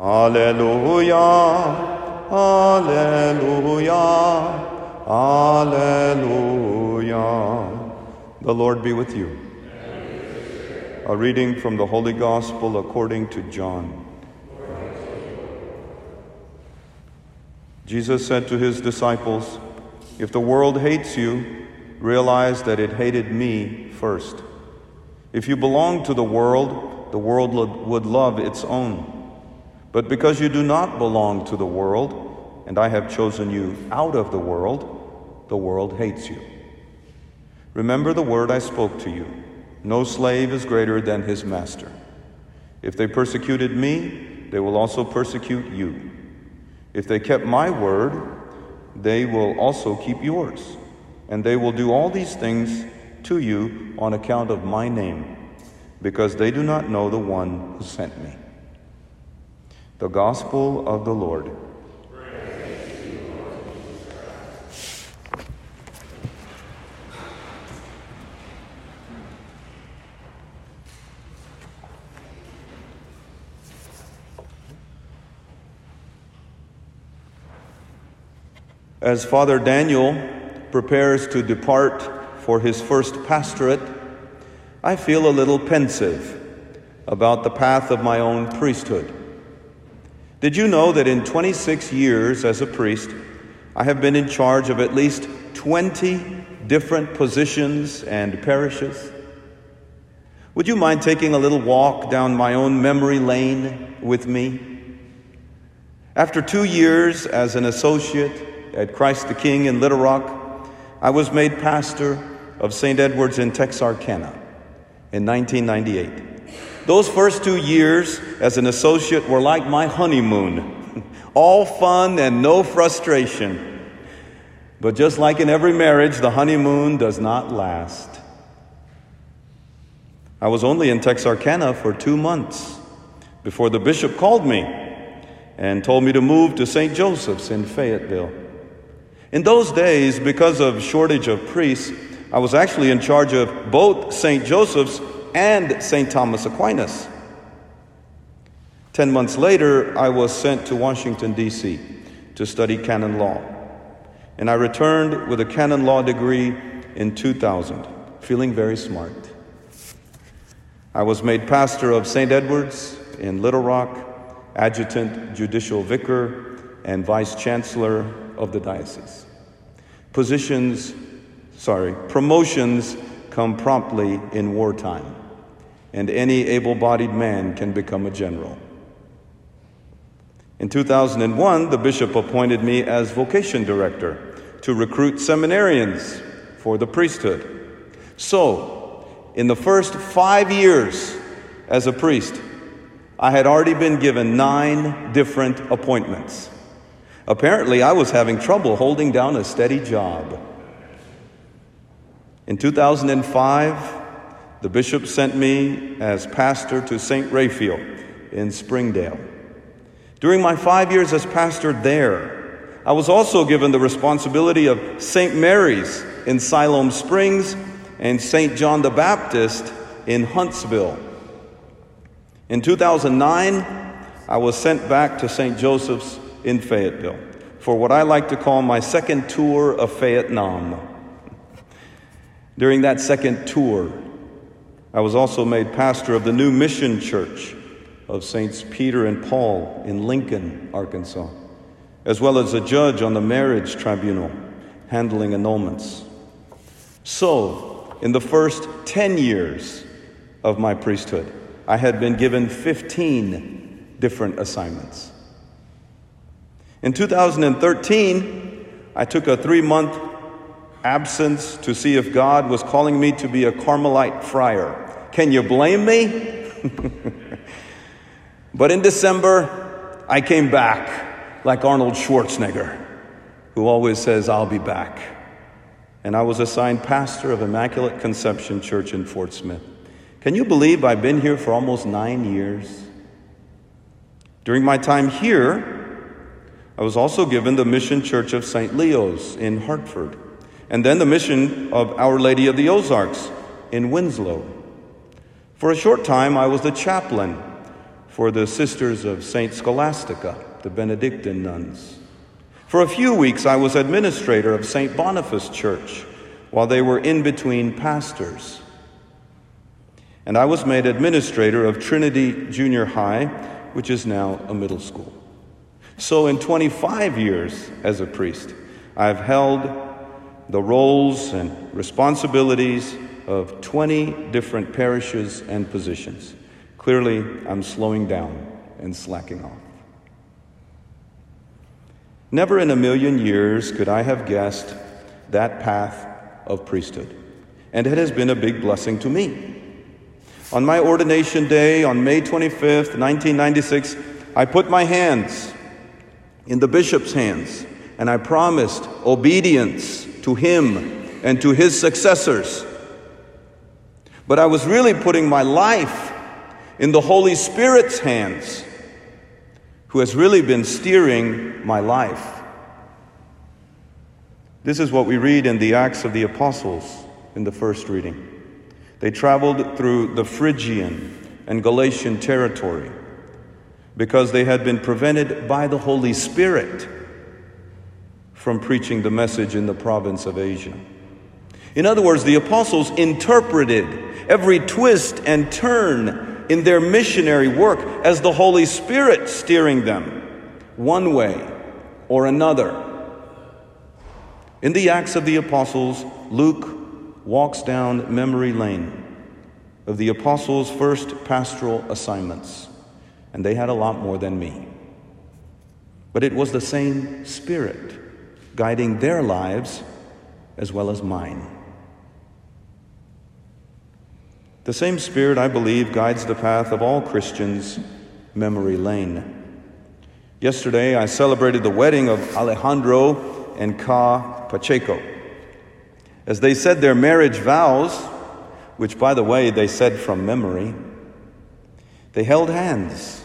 Alleluia, Alleluia, Alleluia. The Lord be with you. A reading from the Holy Gospel according to John. Jesus said to his disciples, If the world hates you, realize that it hated me first. If you belong to the world, the world would love its own. But because you do not belong to the world, and I have chosen you out of the world, the world hates you. Remember the word I spoke to you no slave is greater than his master. If they persecuted me, they will also persecute you. If they kept my word, they will also keep yours. And they will do all these things to you on account of my name, because they do not know the one who sent me. The Gospel of the Lord. As Father Daniel prepares to depart for his first pastorate, I feel a little pensive about the path of my own priesthood. Did you know that in 26 years as a priest, I have been in charge of at least 20 different positions and parishes? Would you mind taking a little walk down my own memory lane with me? After two years as an associate at Christ the King in Little Rock, I was made pastor of St. Edward's in Texarkana in 1998. Those first two years as an associate were like my honeymoon all fun and no frustration. But just like in every marriage, the honeymoon does not last. I was only in Texarkana for two months before the bishop called me and told me to move to St. Joseph's in Fayetteville. In those days, because of shortage of priests, I was actually in charge of both St. Joseph's and St. Thomas Aquinas. Ten months later, I was sent to Washington, D.C. to study canon law. And I returned with a canon law degree in 2000, feeling very smart. I was made pastor of St. Edward's in Little Rock, adjutant judicial vicar, and vice chancellor of the diocese. Positions, sorry, promotions come promptly in wartime and any able bodied man can become a general. In 2001, the bishop appointed me as vocation director to recruit seminarians for the priesthood. So, in the first five years as a priest, I had already been given nine different appointments. Apparently, I was having trouble holding down a steady job. In 2005, the bishop sent me as pastor to St. Raphael in Springdale. During my five years as pastor there, I was also given the responsibility of St. Mary's in Siloam Springs and St. John the Baptist in Huntsville. In 2009, I was sent back to St. Joseph's in Fayetteville for what I like to call my second tour of Fayetteville. During that second tour, I was also made pastor of the new mission church of Saints Peter and Paul in Lincoln, Arkansas, as well as a judge on the marriage tribunal handling annulments. So, in the first 10 years of my priesthood, I had been given 15 different assignments. In 2013, I took a three month absence to see if God was calling me to be a Carmelite friar. Can you blame me? but in December, I came back like Arnold Schwarzenegger, who always says, I'll be back. And I was assigned pastor of Immaculate Conception Church in Fort Smith. Can you believe I've been here for almost nine years? During my time here, I was also given the Mission Church of St. Leo's in Hartford and then the mission of Our Lady of the Ozarks in Winslow. For a short time, I was the chaplain for the sisters of St. Scholastica, the Benedictine nuns. For a few weeks, I was administrator of St. Boniface Church while they were in between pastors. And I was made administrator of Trinity Junior High, which is now a middle school. So, in 25 years as a priest, I've held the roles and responsibilities of 20 different parishes and positions. Clearly, I'm slowing down and slacking off. Never in a million years could I have guessed that path of priesthood, and it has been a big blessing to me. On my ordination day on May 25th, 1996, I put my hands in the bishop's hands and I promised obedience to him and to his successors. But I was really putting my life in the Holy Spirit's hands who has really been steering my life. This is what we read in the Acts of the Apostles in the first reading. They traveled through the Phrygian and Galatian territory because they had been prevented by the Holy Spirit from preaching the message in the province of Asia. In other words, the apostles interpreted every twist and turn in their missionary work as the Holy Spirit steering them one way or another. In the Acts of the Apostles, Luke walks down memory lane of the apostles' first pastoral assignments, and they had a lot more than me. But it was the same Spirit guiding their lives as well as mine. The same Spirit, I believe, guides the path of all Christians' memory lane. Yesterday, I celebrated the wedding of Alejandro and Ka Pacheco. As they said their marriage vows, which, by the way, they said from memory, they held hands,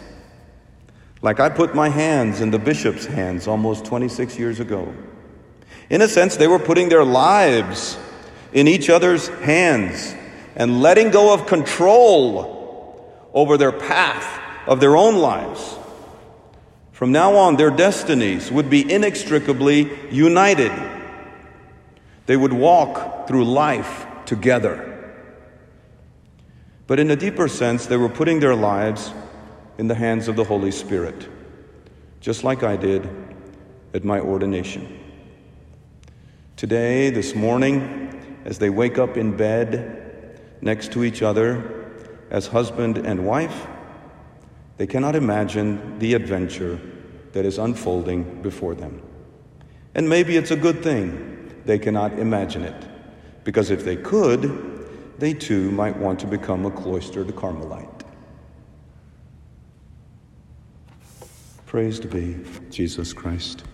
like I put my hands in the bishop's hands almost 26 years ago. In a sense, they were putting their lives in each other's hands and letting go of control over their path of their own lives. From now on, their destinies would be inextricably united. They would walk through life together. But in a deeper sense, they were putting their lives in the hands of the Holy Spirit, just like I did at my ordination. Today, this morning, as they wake up in bed, next to each other as husband and wife, they cannot imagine the adventure that is unfolding before them. And maybe it's a good thing they cannot imagine it, because if they could, they too might want to become a cloistered Carmelite. Praise to be Jesus Christ.